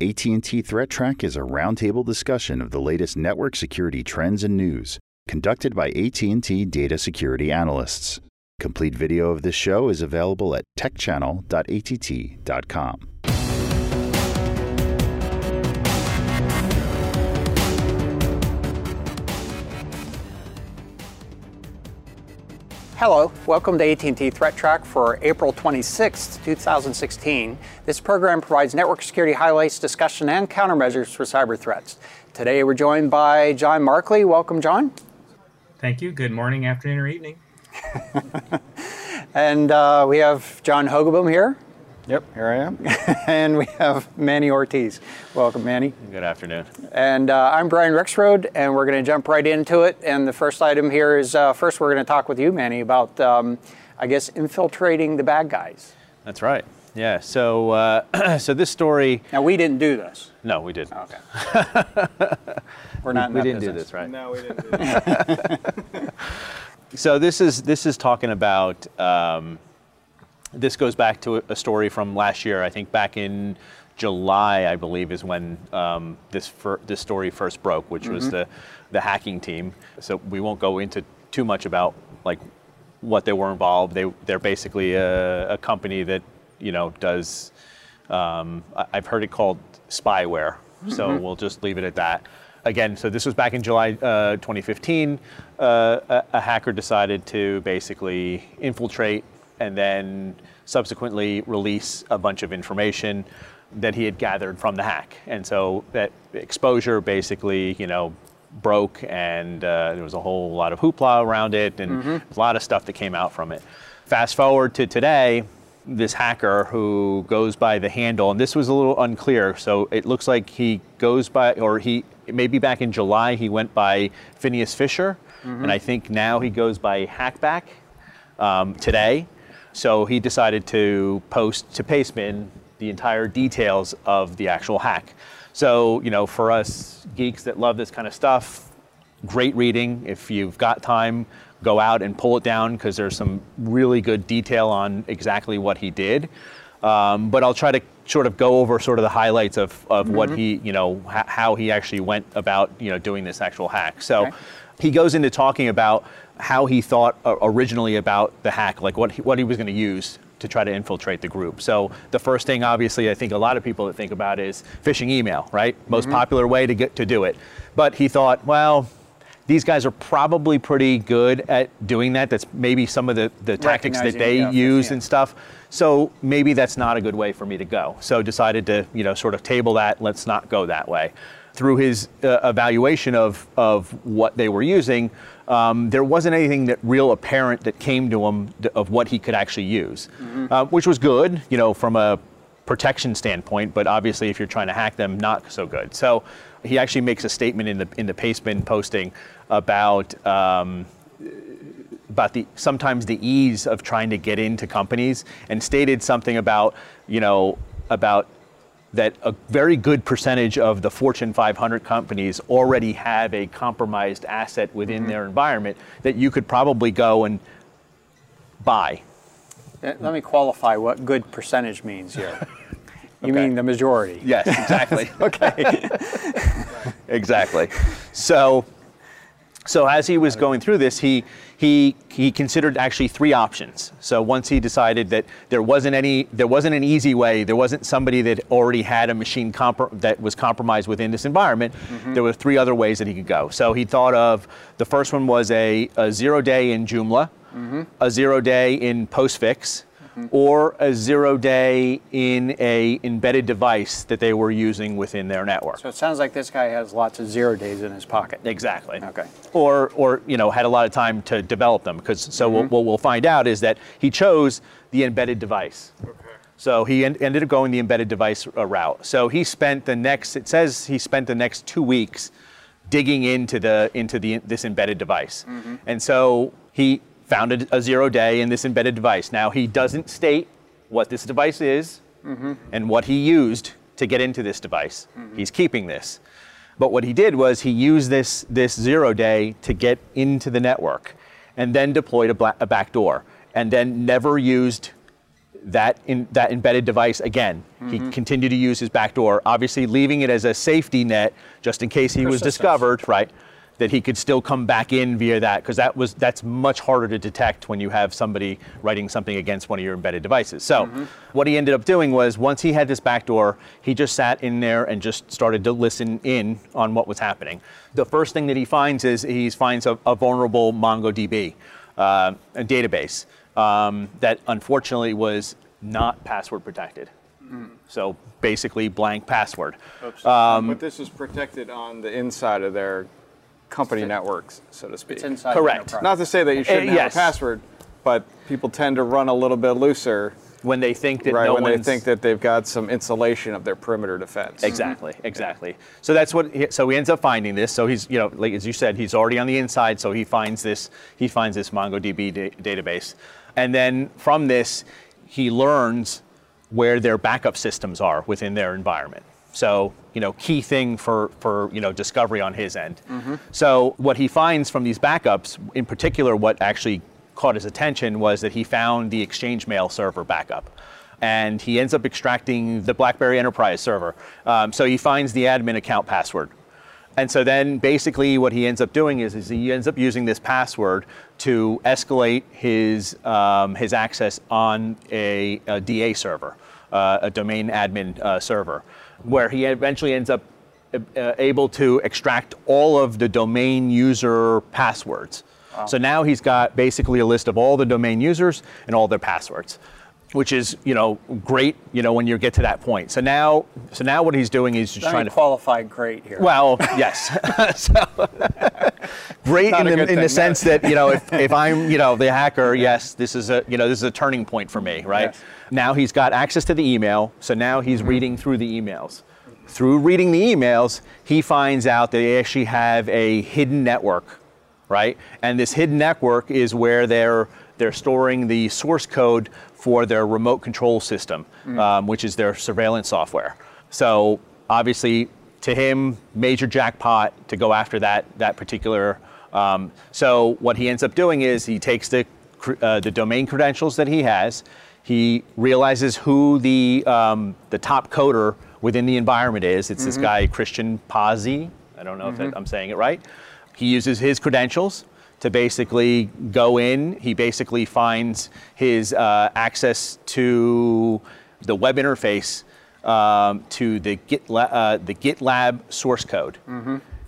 AT&T ThreatTraq is a roundtable discussion of the latest network security trends and news, conducted by AT&T data security analysts. Complete video of this show is available at techchannel.att.com. Hello, welcome to AT&T ThreatTraq for April 26, 2016. This program provides network security highlights, discussion, and countermeasures for cyber threats. Today we're joined by John Markley. Welcome, John. Thank you. Good morning, afternoon, or evening. and uh, we have John Hogaboom here. Yep, here I am. and we have Manny Ortiz. Welcome, Manny. Good afternoon. And uh, I'm Brian Rexroad, and we're going to jump right into it. And the first item here is uh, first, we're going to talk with you, Manny, about, um, I guess, infiltrating the bad guys. That's right. Yeah. So, uh, so this story. Now, we didn't do this. No, we didn't. Okay. we're not. we didn't business. do this, right? No, we didn't. Do this. so this is this is talking about. Um, this goes back to a story from last year. I think back in July, I believe, is when um, this this story first broke, which mm-hmm. was the the hacking team. So we won't go into too much about like what they were involved. They they're basically a, a company that you know does. Um, I've heard it called spyware. So mm-hmm. we'll just leave it at that. Again, so this was back in July uh, 2015. Uh, a, a hacker decided to basically infiltrate and then subsequently release a bunch of information that he had gathered from the hack. And so that exposure basically, you know, broke and uh, there was a whole lot of hoopla around it and mm-hmm. a lot of stuff that came out from it. Fast forward to today, this hacker who goes by the handle, and this was a little unclear, so it looks like he goes by, or he, maybe back in July, he went by Phineas Fisher, mm-hmm. and I think now he goes by Hackback um, today. So he decided to post to Pastebin the entire details of the actual hack. So, you know, for us geeks that love this kind of stuff, great reading. If you've got time, go out and pull it down because there's some really good detail on exactly what he did. Um, but I'll try to sort of go over sort of the highlights of, of mm-hmm. what he, you know, h- how he actually went about, you know, doing this actual hack. So okay. he goes into talking about how he thought uh, originally about the hack, like what he, what he was going to use to try to infiltrate the group. So the first thing, obviously, I think a lot of people that think about is phishing email, right? Most mm-hmm. popular way to get to do it. But he thought, well, these guys are probably pretty good at doing that. That's maybe some of the, the tactics that they yeah, use yeah. and stuff. So maybe that's not a good way for me to go. So decided to, you know, sort of table that. Let's not go that way. Through his uh, evaluation of, of what they were using, um, there wasn't anything that real apparent that came to him of what he could actually use, mm-hmm. uh, which was good, you know, from a protection standpoint. But obviously, if you're trying to hack them, not so good. So he actually makes a statement in the in the Pastebin posting about. Um, about the sometimes the ease of trying to get into companies and stated something about you know about that a very good percentage of the Fortune 500 companies already have a compromised asset within mm-hmm. their environment that you could probably go and buy. Let me qualify what good percentage means here. You okay. mean the majority? Yes, exactly. okay. exactly. So, so as he was going through this, he he he considered actually three options. So once he decided that there wasn't any there wasn't an easy way, there wasn't somebody that already had a machine that was compromised within this environment, mm-hmm. there were three other ways that he could go. So he thought of the first one was a, a zero day in Joomla, mm-hmm. a zero day in Postfix. Or a zero day in a embedded device that they were using within their network. So it sounds like this guy has lots of zero days in his pocket. Exactly. Okay. Or, or you know, had a lot of time to develop them because so mm-hmm. what we'll find out is that he chose the embedded device. Okay. So he en- ended up going the embedded device uh, route. So he spent the next. It says he spent the next two weeks digging into the into the this embedded device, mm-hmm. and so he found a, zero day in this embedded device. Now, he doesn't state what this device is mm-hmm. and what he used to get into this device. Mm-hmm. He's keeping this. But what he did was he used this, this zero day to get into the network and then deployed a, a backdoor and then never used that in, that embedded device again. He continued to use his backdoor, obviously leaving it as a safety net just in case he was discovered, right? That he could still come back in via that because that was that's much harder to detect when you have somebody writing something against one of your embedded devices. So what he ended up doing was once he had this backdoor, he just sat in there and just started to listen in on what was happening. The first thing that he finds is he finds a, a vulnerable MongoDB uh, a database um, that unfortunately was not password protected. So basically, blank password. but this is protected on the inside of their company networks, so to speak. It's inside Correct. the. Not to say that you shouldn't Uh, have yes. a password, but people tend to run a little bit looser, When they think that right? no when they one's think that they've got some insulation of their perimeter defense. Exactly, exactly. So that's what. He, so he ends up finding this. So he's, you know, like as you said, he's already on the inside. So he finds this. He finds this MongoDB da- database, and then from this, he learns where their backup systems are within their environment. So you know, key thing for for you know discovery on his end. So what he finds from these backups, in particular, what actually caught his attention was that he found the Exchange Mail server backup and he ends up extracting the BlackBerry Enterprise server. Um, so he finds the admin account password. And so then basically what he ends up doing is, is he ends up using this password to escalate his, um, his access on a, a DA server, uh, a domain admin uh, server, where he eventually ends up uh, able to extract all of the domain user passwords. So now he's got basically a list of all the domain users and all their passwords which is you know great you know when you get to that point so now so now what he's doing is just trying to qualify great here. well yes so, great in the, in the sense that you know if, if i'm you know the hacker yes this is a you know this is a turning point for me right Yes. Now he's got access to the email so now he's reading through the emails. Through reading the emails he finds out they actually have a hidden network right? And this hidden network is where they're they're storing the source code for their remote control system um, which is their surveillance software. So obviously to him major jackpot to go after that that particular um, so what he ends up doing is he takes the uh, the domain credentials that he has he realizes who the um, the top coder within the environment is. It's this guy Christian Pozzi. I don't know if that, I'm saying it right. He uses his credentials to basically go in. He basically finds his uh, access to the web interface um, to the GitLab, uh, the GitLab source code,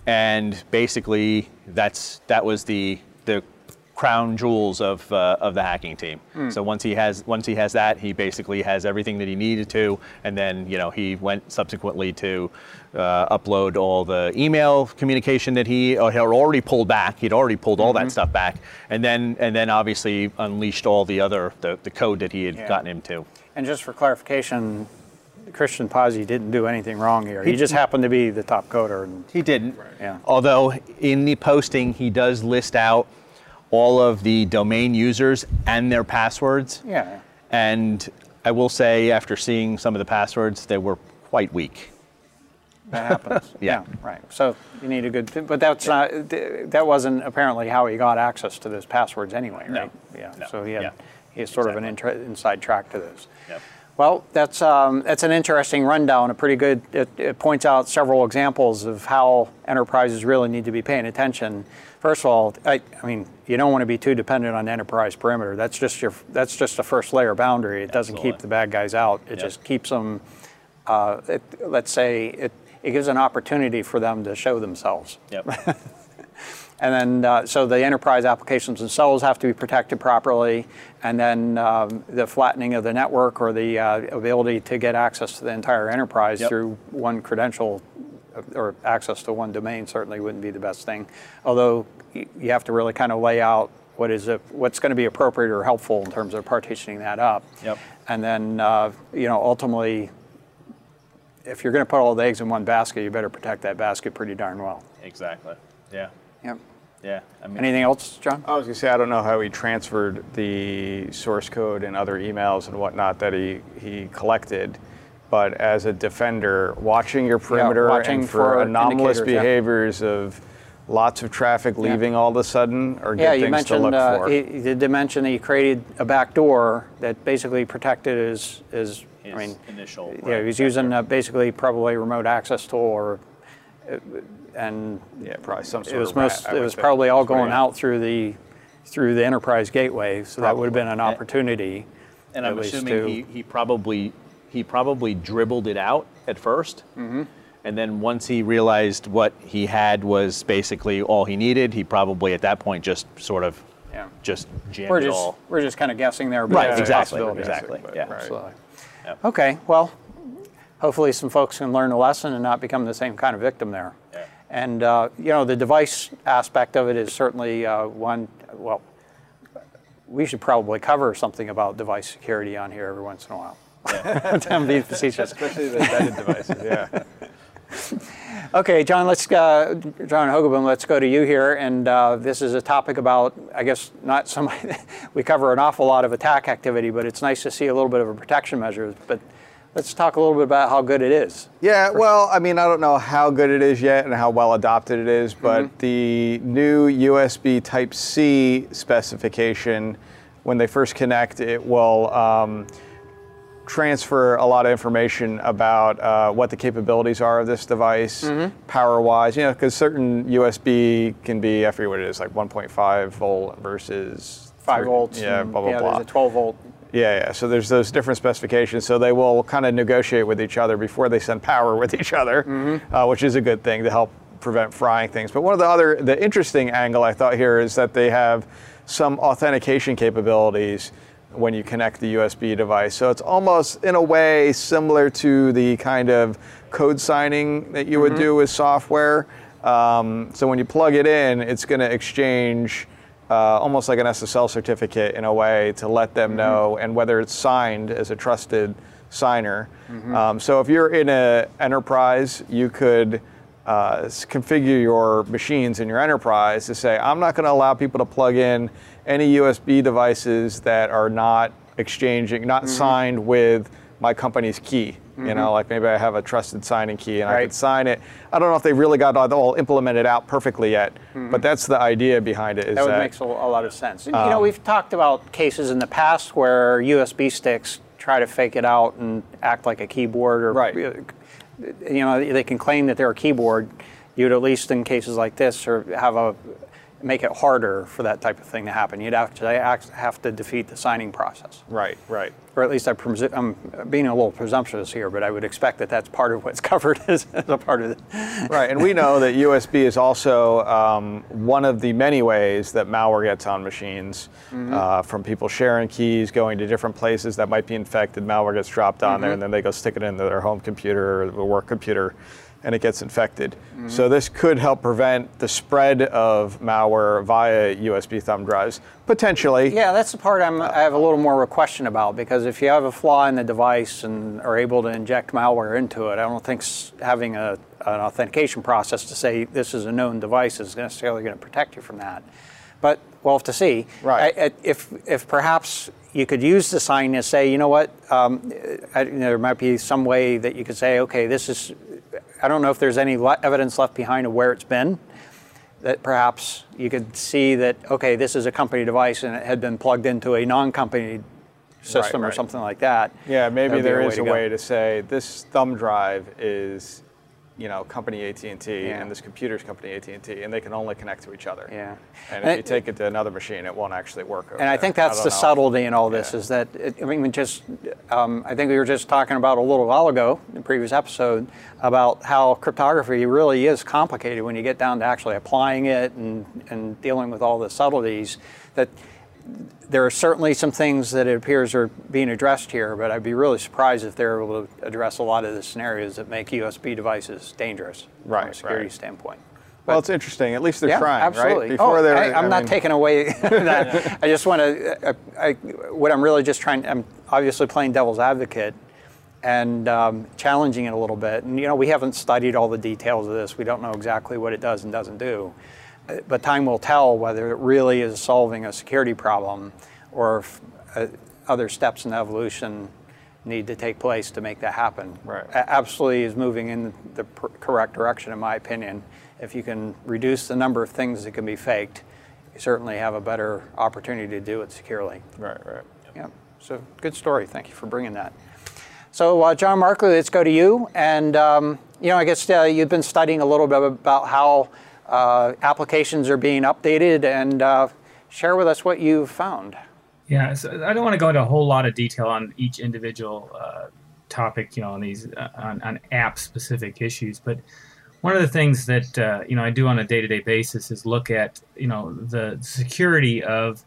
and basically that's that was the crown jewels of, uh, of the hacking team. So once he has once he has that, he basically has everything that he needed to, and then you know he went subsequently to uh, upload all the email communication that he uh, had already pulled back. He'd already pulled all that stuff back, and then and then obviously unleashed all the other the, the code that he had Yeah. gotten him to. And just for clarification, Christian Pozzi didn't do anything wrong here. He just happened to be the top coder. And, He didn't. Yeah. Although in the posting he does list out all of the domain users and their passwords. yeah. And I will say, after seeing some of the passwords, they were quite weak. That happens. Yeah. Right. So you need a good, but that's not, that wasn't apparently how he got access to those passwords anyway, No. Yeah. No. So he had, Yeah. he has sort of an intra- inside track to those. Yep. Well, that's um, that's an interesting rundown. A pretty good. It, it points out several examples of how enterprises really need to be paying attention. First of all, I, I mean, you don't want to be too dependent on the enterprise perimeter. That's just your. That's just a first layer boundary. It doesn't keep the bad guys out. It Yep. just keeps them. Uh, it, let's say it. It gives an opportunity for them to show themselves. Yep. And then, uh, so the enterprise applications themselves have to be protected properly. And then um, the flattening of the network or the uh, ability to get access to the entire enterprise Yep. through one credential or access to one domain certainly wouldn't be the best thing. Although you have to really kind of lay out what is it, what's going to be appropriate or helpful in terms of partitioning that up. Yep. And then, uh, you know, ultimately, if you're going to put all the eggs in one basket, you better protect that basket pretty darn well. exactly. Yeah. Yep. Yeah. I mean, Anything else, John? I was gonna say I don't know how he transferred the source code and other emails and whatnot that he he collected, but as a defender, watching your perimeter watching and for for anomalous indicators, yeah. behaviors of lots of traffic leaving all of a sudden are good Yeah, things you to mentioned, look uh, for. he, he did mention that he created a back door that basically protected his, his, I mean, initial. yeah, he was using uh, basically probably remote access tool or, uh, and yeah, probably some sort it was of most, I it was probably all going he- out through the, through the enterprise gateway, so that would have been an opportunity. And at I'm least assuming to- he, he probably he probably dribbled it out at 1st Mm-hmm. and then once he realized what he had was basically all he needed, he probably at that point just sort of Yeah. just jammed We're it just, all. we're just kind of guessing there. but Right, it's a exactly, possibility. exactly, but- yeah. right. Absolutely. Yep. Okay, well, hopefully some folks can learn a lesson and not become the same kind of victim there. Yeah. And, uh, you know, the device aspect of it is certainly uh, one, well, we should probably cover something about device security on here every once in a while. I'm being facetious. Especially the embedded devices, yeah. Okay, John, let's, uh, John Hogeboom, let's go to you here. And uh, this is a topic about, I guess, not so much, we cover an awful lot of attack activity, but it's nice to see a little bit of a protection measure. But let's talk a little bit about how good it is. Yeah, well, I mean, I don't know how good it is yet and how well adopted it is, but Mm-hmm. the new USB Type C specification, when they first connect, it will um, transfer a lot of information about uh, what the capabilities are of this device, Mm-hmm. power-wise. You know, because certain USB can be, I forget what it is, like 1.5 volt versus Five volts. Yeah, blah blah yeah, blah. There's a 12 volt. Yeah, yeah. So there's those different specifications. So they will kind of negotiate with each other before they send power with each other, Mm-hmm. uh, which is a good thing to help prevent frying things. But one of the other, the interesting angle I thought here is that they have some authentication capabilities when you connect the USB device. So it's almost, in a way, similar to the kind of code signing that you would do with software. Um, so when you plug it in, it's going to exchange uh, almost like an SSL certificate in a way to let them know, and whether it's signed as a trusted signer. Um, so if you're in an enterprise, you could uh, configure your machines in your enterprise to say, I'm not going to allow people to plug in any USB devices that are not exchanging, not mm-hmm. signed with my company's key. You know, mm-hmm. like maybe I have a trusted signing key and I could sign it. I don't know if they really got all implemented out perfectly yet, but mm-hmm. that's the idea behind it. Is That that, would make a, a lot of sense. you know, um, we've talked about cases in the past where USB sticks try to fake it out and act like a keyboard, or Right. Uh, you know, they can claim that they're a keyboard. You'd at least in cases like this, or have a make it harder for that type of thing to happen. You'd have to have to defeat the signing process, right, right. or at least I I'm being a little presumptuous here, but I would expect that that's part of what's covered as, as a part of it. Right, and we know that USB is also um, one of the many ways that malware gets on machines, uh, from people sharing keys, going to different places that might be infected. Malware gets dropped on there, and then they go stick it into their home computer or the work computer, and it gets infected. So this could help prevent the spread of malware via USB thumb drives, potentially. Yeah, that's the part I'm, I have a little more of a question about because if you have a flaw in the device and are able to inject malware into it, I don't think having a, an authentication process to say this is a known device is necessarily going to protect you from that. But we'll have to see. Right. I, if, if perhaps you could use the sign to say, you know what, um, I, there might be some way that you could say, okay, this is, I don't know if there's any le- evidence left behind of where it's been that perhaps you could see that okay this is a company device and it had been plugged into a non-company system or right. something like that Yeah, maybe there a is a go. way to say this thumb drive is, you know, company AT&T, Yeah. and this computer's company AT&T, and they can only connect to each other. Yeah. And And if you take it to another machine, it won't actually work. over and I think that's don't the know. subtlety in all this Yeah. is that it, I mean just um, I think we were just talking about a little while ago in the previous episode about how cryptography really is complicated when you get down to actually applying it and, and dealing with all the subtleties that there are certainly some things that it appears are being addressed here, but I'd be really surprised if they're able to address a lot of the scenarios that make USB devices dangerous from a security right. standpoint. Well, it's interesting. At least they're yeah, trying, absolutely. right? Before oh, they're, I, I'm I not mean, taking away that. I just want to. I, what I'm really just trying. I'm obviously playing devil's advocate and um, challenging it a little bit. And you know, we haven't studied all the details of this. We don't know exactly what it does and doesn't do. But time will tell whether it really is solving a security problem or if uh, other steps in evolution need to take place to make that happen. Right. Absolutely is moving in the pr- correct direction, in my opinion. If you can reduce the number of things that can be faked, you certainly have a better opportunity to do it securely. Right, right. Yeah. So good story. Thank you for bringing that. So uh, John Markley, let's go to you. And um, you know, I guess uh, you've been studying a little bit about how uh, applications are being updated, and uh, share with us what you've found. Yeah, so I don't want to go into a whole lot of detail on each individual uh, topic, you know, on these uh, on, on app specific issues, but one of the things that uh, you know I do on a day-to-day basis is look at you know the security of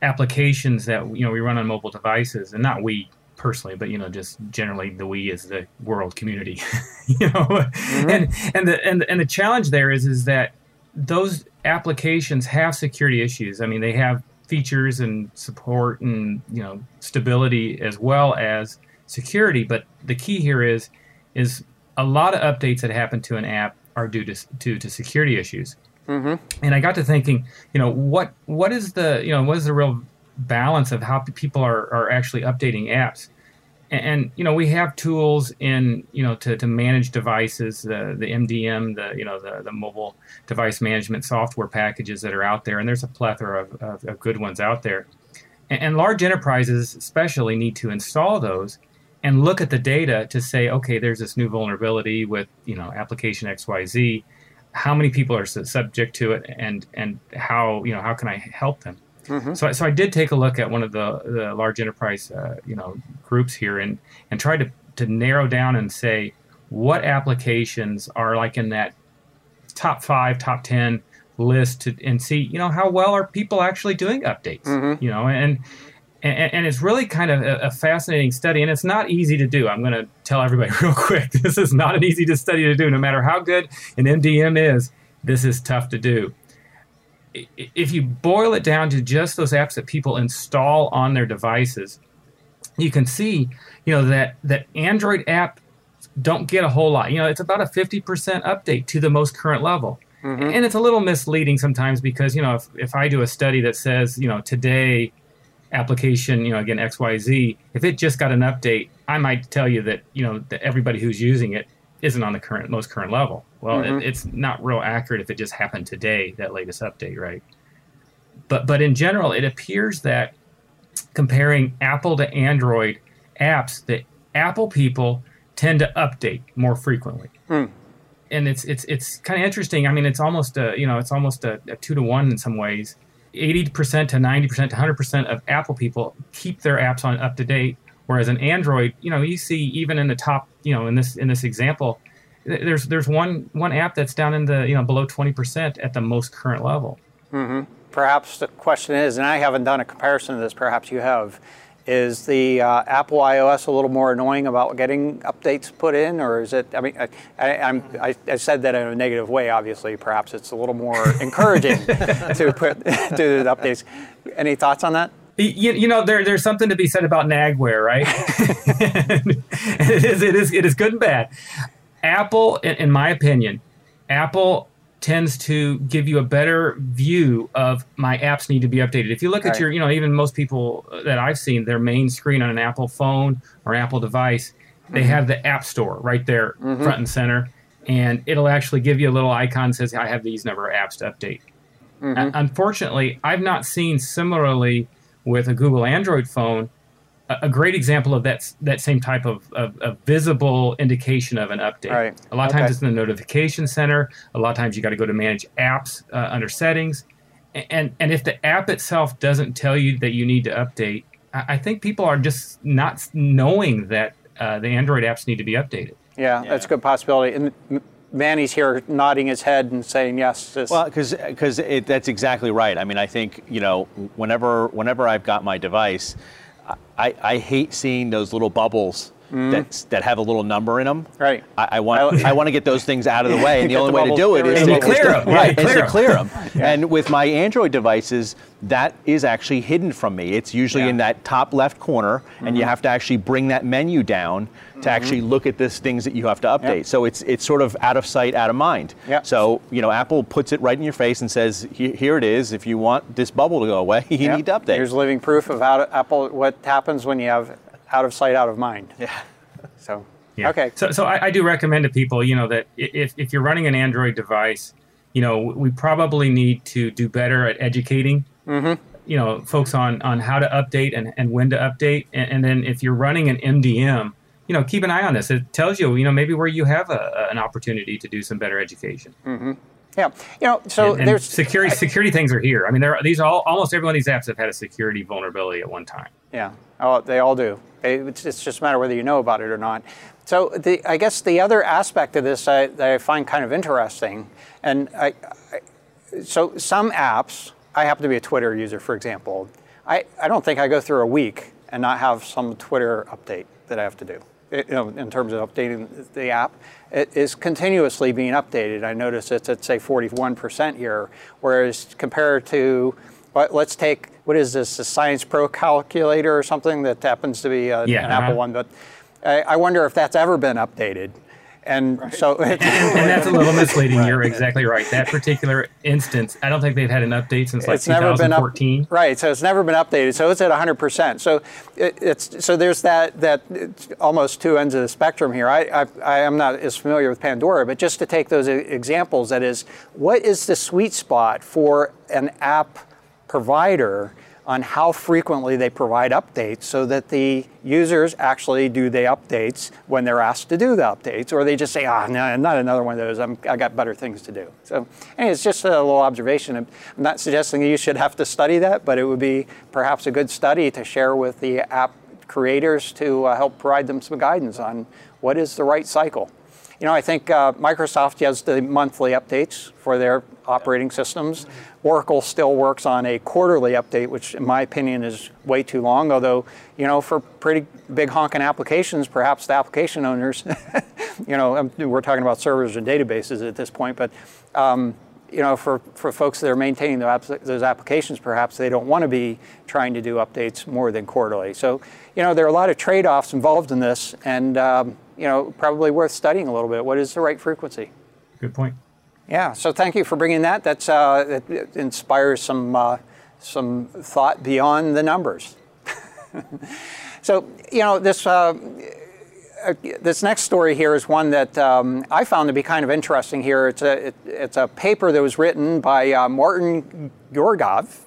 applications that you know we run on mobile devices, and not we personally, but you know just generally the we is the world community, you know, mm-hmm. and and the and and the challenge there is is that those applications have security issues. I mean, they have features and support and you know stability as well as security, but the key here is is a lot of updates that happen to an app are due to due to security issues. Mm-hmm. And I got to thinking, you know, what what is the you know what is the real balance of how people are are actually updating apps? And, and you know, we have tools in you know to, to manage devices, the the MDM, the you know the the mobile device management software packages that are out there, and there's a plethora of, of, of good ones out there. And, and large enterprises especially need to install those and look at the data to say, okay, there's this new vulnerability with you know application XYZ. How many people are subject to it, and and how you know how can I help them? Mm-hmm. So, so I did take a look at one of the, the large enterprise uh, you know groups here and and tried to to narrow down and say what applications are like in that top five, top ten list to, and see you know how well are people actually doing updates. Mm-hmm. You know and and, and, it's really kind of a, a, fascinating study, and it's not easy to do. I'm going to tell everybody real quick: this is not an easy to study to do. No matter how good an MDM is, this is tough to do. If you boil it down to just those apps that people install on their devices, you can see, you know, that that Android app don't get a whole lot. You know, it's about a 50% update to the most current level. Mm-hmm. And it's a little misleading sometimes because, you know, if, if I do a study that says, you know, today application, you know, again, XYZ, if it just got an update, I might tell you that, you know, that everybody who's using it isn't on the current, most current level. Well, mm-hmm. it, it's not real accurate if it just happened today, that latest update, right? But, but in general, it appears that comparing Apple to Android apps, that Apple people tend to update more frequently. Mm. And it's it's it's kind of interesting. I mean, it's almost a you know it's almost a, a two to one in some ways 80% to 90% to 100% of Apple people keep their apps on up to date. Whereas an Android, you know, you see even in the top, you know, in this in this example, there's there's one one app that's down in the you know below 20% at the most current level. Mm-hmm. Perhaps the question is, and I haven't done a comparison of this. Perhaps you have. Is the uh, Apple iOS a little more annoying about getting updates put in, or is it? I mean, I, I, I, I said that in a negative way. Obviously, perhaps it's a little more encouraging to put do the updates. Any thoughts on that? You, you, know, there, there's something to be said about nagware, right? it is it is it is good and bad. Apple, in, in my opinion, Apple tends to give you a better view of my apps need to be updated. If you look right. at your, you know, even most people that I've seen, their main screen on an Apple phone or Apple device, they mm-hmm. have the App Store right there, mm-hmm. front and center, and it'll actually give you a little icon that says, "I have these number of apps to update." Mm-hmm. Uh, unfortunately, I've not seen similarly with a Google Android phone a great example of that that same type of, of, of visible indication of an update. Right. A lot of times it's in the notification center. A lot of times you got to go to manage apps uh, under settings, and and if the app itself doesn't tell you that you need to update, I, I think people are just not knowing that uh, the Android apps need to be updated. Yeah, yeah, that's a good possibility. And Manny's here nodding his head and saying yes. Well, because because that's exactly right. I mean, I think you know whenever whenever I've got my device I, I hate seeing those little bubbles mm. that that have a little number in them. Right. I, I want I want to get those things out of the way, and the only the way to do it is to, clear them. Right, is to clear them. And with my Android devices, that is actually hidden from me. It's usually yeah. in that top left corner, mm-hmm. and you mm-hmm. have to actually bring that menu down to mm-hmm. actually look at this things that you have to update. Yep. So it's it's sort of out of sight, out of mind. Yep. So you know, Apple puts it right in your face and says, "Here it is. If you want this bubble to go away, you yep. need to update." Here's living proof of how to, Apple what happens when you have out of sight, out of mind. Yeah. So, Yeah. okay. So, so I, I do recommend to people, you know, that if, if you're running an Android device, you know, we probably need to do better at educating, mm-hmm. you know, folks on, on how to update and, and when to update. And, and then if you're running an MDM, you know, keep an eye on this. It tells you, you know, maybe where you have a, an opportunity to do some better education. Mm-hmm. Yeah. You know, so and, and there's security security things are here. I mean, there are, these are all almost every one of these apps have had a security vulnerability at one time. Yeah, oh, they all do. They, it's, it's just a matter whether you know about it or not. So the, I guess the other aspect of this I, that I find kind of interesting, and I, I, so some apps, I happen to be a Twitter user, for example. I, I don't think I go through a week and not have some Twitter update that I have to do. You know, in terms of updating the app, it is continuously being updated. I notice it's at say 41% here, whereas compared to let's take what is this, a Science Pro calculator or something that happens to be a, Yeah, an Apple uh-huh. one. But I, I wonder if that's ever been updated. And so, and that's a little misleading. You're exactly right. That particular instance, I don't think they've had an update since like it's never been up, 2014. right? So it's never been updated. So it's at 100 percent. So it, it's so there's that that it's almost two ends of the spectrum here. I, I I am not as familiar with Pandora, but just to take those e- examples, that is, what is the sweet spot for an app provider on how frequently they provide updates so that the users actually do the updates when they're asked to do the updates, or they just say, ah, no, not another one of those. I'm, I got better things to do. So, and it's just a little observation. I'm not suggesting you should have to study that, but it would be perhaps a good study to share with the app creators to uh, help provide them some guidance on what is the right cycle. You know, I think uh, Microsoft has the monthly updates for their operating systems. Oracle still works on a quarterly update, which, in my opinion, is way too long. Although, you know, for pretty big honking applications, perhaps the application owners, you know, um, we're talking about servers and databases at this point, but um, you know, for, for folks that are maintaining those, applications, perhaps they don't want to be trying to do updates more than quarterly. So, you know, there are a lot of trade-offs involved in this, and um, you know, probably worth studying a little bit. What is the right frequency? Good point. Yeah. So thank you for bringing that. That's uh, it inspires some uh, some thought beyond the numbers. so you know this. Uh, uh, this next story here is one that um, I found to be kind of interesting here. It's a, it, it's a paper that was written by uh, Martin Georgov.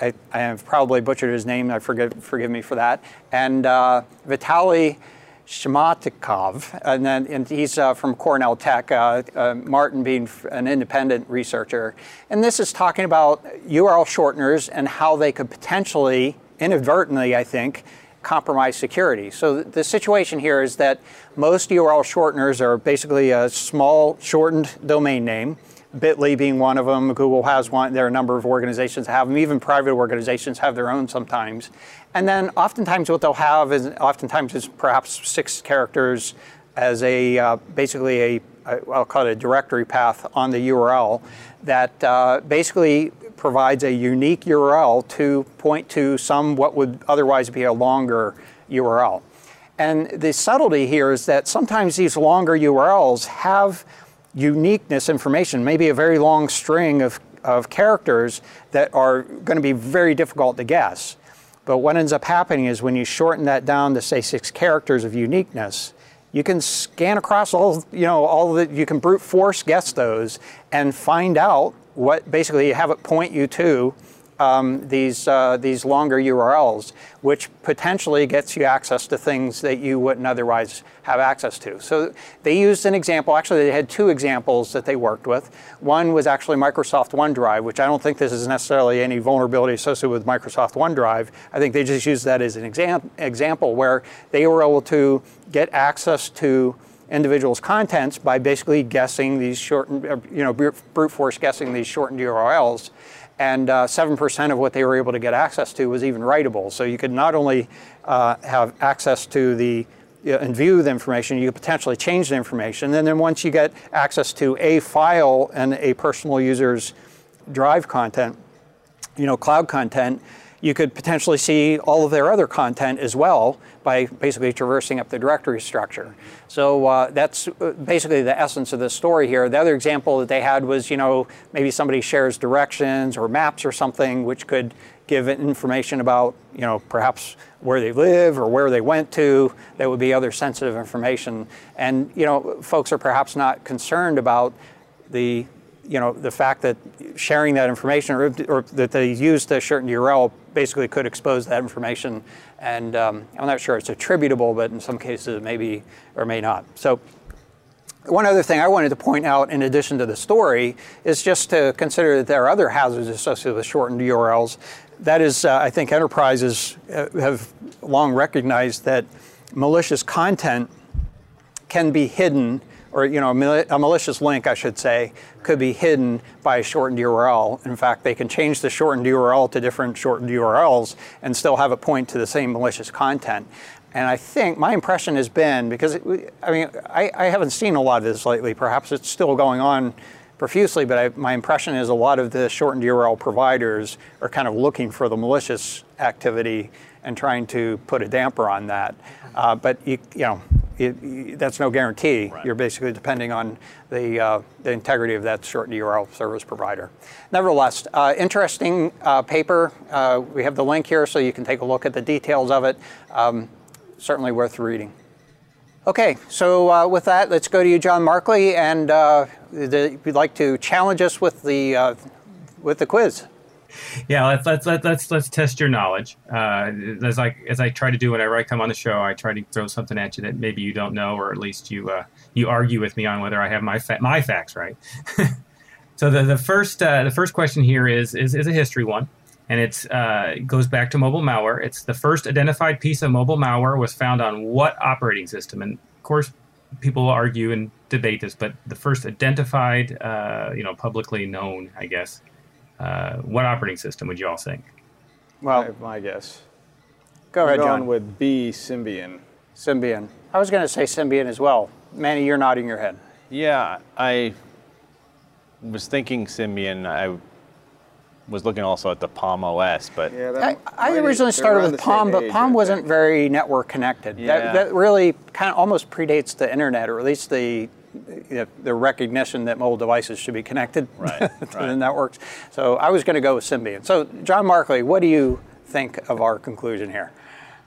I, I have probably butchered his name. I forgive, forgive me for that. And uh, Vitaly Shmatikov, and then and he's uh, from Cornell Tech. Uh, Martin being an independent researcher, and this is talking about URL shorteners and how they could potentially, inadvertently, I think, compromise security. So th- the situation here is that most URL shorteners are basically a small shortened domain name. Bitly being one of them, Google has one. There are a number of organizations that have them. Even private organizations have their own sometimes. And then oftentimes what they'll have is oftentimes is perhaps six characters as a uh, basically a I'll call it a directory path on the URL that uh, basically provides a unique URL to point to some what would otherwise be a longer URL. And the subtlety here is that sometimes these longer URLs have uniqueness information, maybe a very long string of, of characters that are going to be very difficult to guess. But what ends up happening is when you shorten that down to say six characters of uniqueness, you can scan across all, you know, all that you can brute force guess those and find out what basically you have it point you to um, these, uh, these longer URLs, which potentially gets you access to things that you wouldn't otherwise have access to. So they used an example, actually, they had two examples that they worked with. One was actually Microsoft OneDrive, which I don't think this is necessarily any vulnerability associated with Microsoft OneDrive. I think they just used that as an exam- example where they were able to get access to individuals' contents by basically guessing these shortened, uh, you know, brute force guessing these shortened URLs and uh, 7% of what they were able to get access to was even writable. So you could not only uh, have access to the uh, and view the information, you could potentially change the information. And then once you get access to a file and a personal user's drive content, you know, cloud content, you could potentially see all of their other content as well by basically traversing up the directory structure. So uh, that's basically the essence of the story here. The other example that they had was, you know, maybe somebody shares directions or maps or something, which could give information about, you know, perhaps where they live or where they went to. That would be other sensitive information. And, you know, folks are perhaps not concerned about the, you know, the fact that sharing that information or, or that they use the shortened URL basically could expose that information. And um, I'm not sure it's attributable, but in some cases it may be or may not. So one other thing I wanted to point out in addition to the story is just to consider that there are other hazards associated with shortened URLs. That is, uh, I think enterprises have long recognized that malicious content can be hidden, or you know, a malicious link, I should say, could be hidden by a shortened URL. In fact, they can change the shortened URL to different shortened URLs and still have it point to the same malicious content. And I think my impression has been because it, I mean I, I, haven't seen a lot of this lately. Perhaps it's still going on profusely, but I, my impression is a lot of the shortened URL providers are kind of looking for the malicious activity and trying to put a damper on that. Uh, but you, you know, it, that's no guarantee. Right. You're basically depending on the, uh, the integrity of that shortened URL service provider. Nevertheless, uh, interesting uh, paper. Uh, we have the link here so you can take a look at the details of it. Um, certainly worth reading. Okay, so uh, with that, let's go to you, John Markley, and uh, the, you'd like to challenge us with the uh, with the quiz. Yeah, let's let's let's let's, let's test your knowledge. Uh, as I as I try to do whenever I come on the show, I try to throw something at you that maybe you don't know, or at least you uh, you argue with me on whether I have my fa- my facts right. so the the first uh, the first question here is is is a history one and it's uh, it goes back to mobile malware. It's the first identified piece of mobile malware was found on what operating system? And of course, people argue and debate this, but the first identified, uh, you know, publicly known, I guess. Uh, what operating system would you all think? Well, my guess. Go ahead, John. with B, Symbian. Symbian. I was going to say Symbian as well. Manny, you're nodding your head. Yeah, I was thinking Symbian. I was looking also at the Palm OS, but yeah, that, I, I originally started with Palm, but age, Palm wasn't very network connected. Yeah. That, that really kind of almost predates the internet, or at least the the recognition that mobile devices should be connected right, to right. the networks. So I was going to go with Symbian. So John Markley, what do you think of our conclusion here?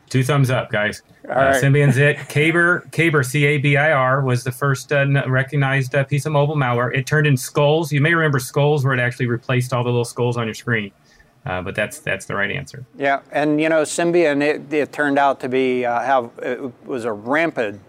Two thumbs up, guys. Uh, right. Symbian's it. Cabir, Cabir, C-A-B-I-R, was the first uh, recognized uh, piece of mobile malware. It turned in skulls. You may remember skulls, where it actually replaced all the little skulls on your screen. Uh, but that's that's the right answer. Yeah, and you know, Symbian, it, it turned out to be uh, have it was a rampant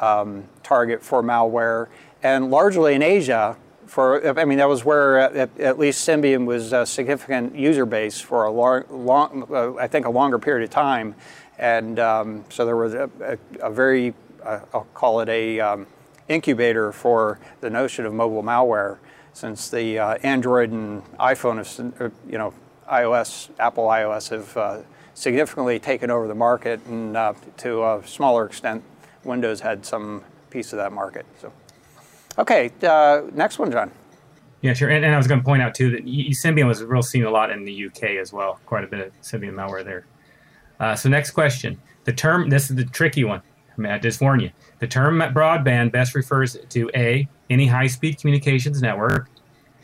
um, target for malware, and largely in Asia. For I mean, that was where at, at least Symbian was a significant user base for a long, long uh, I think, a longer period of time. And um, so there was a, a, a very, uh, I'll call it a um, incubator for the notion of mobile malware since the uh, Android and iPhone have, uh, you know, iOS, Apple iOS have uh, significantly taken over the market and uh, to a smaller extent, Windows had some piece of that market. So, okay, uh, next one, John. Yeah, sure. And, and I was going to point out too that Symbian was real seen a lot in the UK as well. Quite a bit of Symbian malware there. Uh, so next question. The term, this is the tricky one. I, mean, I just warn you. The term broadband best refers to A, any high speed communications network,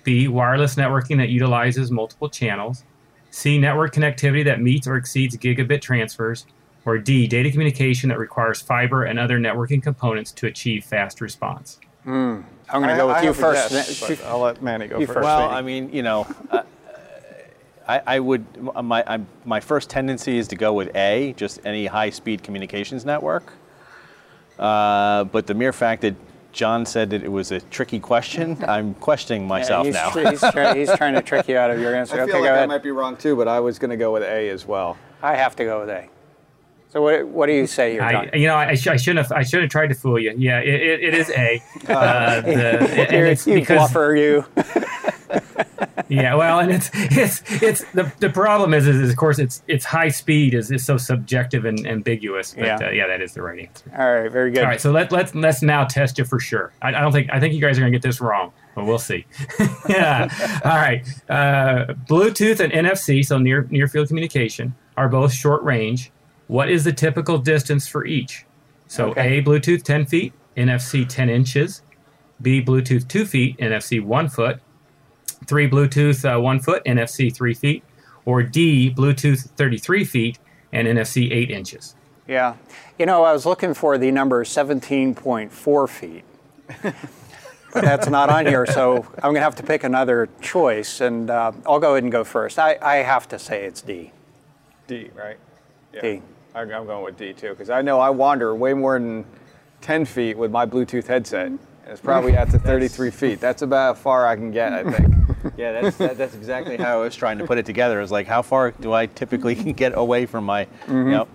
B, wireless networking that utilizes multiple channels, C, network connectivity that meets or exceeds gigabit transfers, or D, data communication that requires fiber and other networking components to achieve fast response. Mm. I'm going to go with I you first. Guess, I'll let Manny go first. Well, I mean, you know, uh, I, I would my I, my first tendency is to go with A, just any high-speed communications network. Uh, but the mere fact that John said that it was a tricky question, I'm questioning myself yeah, he's, now. he's, try, he's, trying to trick you out of your answer. I feel okay, like I might be wrong too, but I was going to go with A as well. I have to go with A. So what, what do you say here, I, you know, I, sh- I, shouldn't have I should have tried to fool you. Yeah, it, it, it is A. Uh, the, and it's you because, fluffer, you. yeah, well, and it's it's it's the, the problem is, is, is of course it's it's high speed is, is so subjective and ambiguous. But, yeah, uh, yeah, that is the right answer. All right, very good. All right, so let let's let's now test you for sure. I, I don't think I think you guys are gonna get this wrong, but we'll see. yeah. All right. Uh, Bluetooth and NFC, so near near field communication, are both short range. What is the typical distance for each? So okay. A Bluetooth 10 feet, NFC 10 inches. B Bluetooth 2 feet, NFC 1 foot three Bluetooth uh, one foot, NFC three feet, or D, Bluetooth 33 feet and NFC 8 inches. Yeah. You know, I was looking for the number 17.4 feet. but that's not on here, so I'm going to have to pick another choice, and uh, I'll go ahead and go first. I, I have to say it's D. D, right? Yeah. D. I'm I'm going with D too, because I know I wander way more than 10 feet with my Bluetooth headset. And It's probably at the 33 feet. That's about how far I can get, I think. Yeah, that's that, that's exactly how I was trying to put it together. Is like, how far do I typically get away from my? Mm-hmm. You know,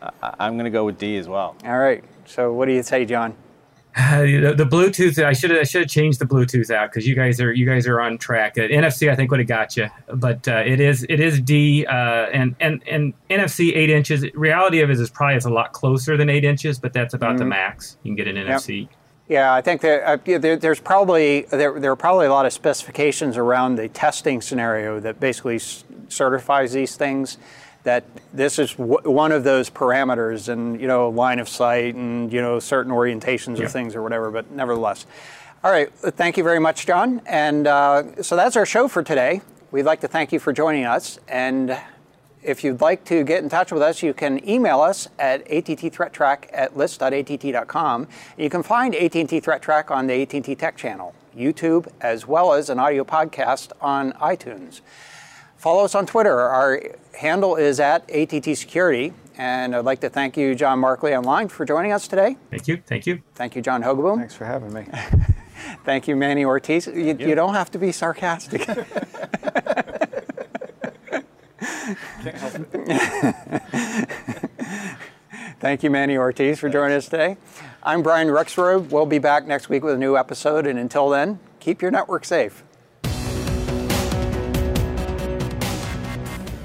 I, I'm going to go with D as well. All right. So, what do you say, John? The, the Bluetooth, I should have I should have changed the Bluetooth out because you guys are you guys are on track. Uh, NFC, I think would have got you, but uh, it is it is D uh, and and and NFC eight inches. Reality of it is probably it's a lot closer than eight inches, but that's about the max you can get an NFC. Yeah, I think that uh, yeah, there, there's probably there, there are probably a lot of specifications around the testing scenario that basically s- certifies these things. That this is w- one of those parameters, and you know, line of sight, and you know, certain orientations Yeah. of things or whatever. But nevertheless, all right. Thank you very much, John. And uh, so that's our show for today. We'd like to thank you for joining us, and if you'd like to get in touch with us, you can email us at attthreattraq at list.att.com. You can find AT&T ThreatTraq on the AT&T Tech channel, YouTube, as well as an audio podcast on iTunes. Follow us on Twitter. Our handle is at ATT Security. And I'd like to thank you, John Markley Online, for joining us today. Thank you, thank you. Thank you, John Hogeboom. Thanks for having me. Thank you, Manny Ortiz. You, you don't have to be sarcastic. Thank you, Manny Ortiz, for joining us today. I'm Brian Rexroad. We'll be back next week with a new episode, and until then, keep your network safe.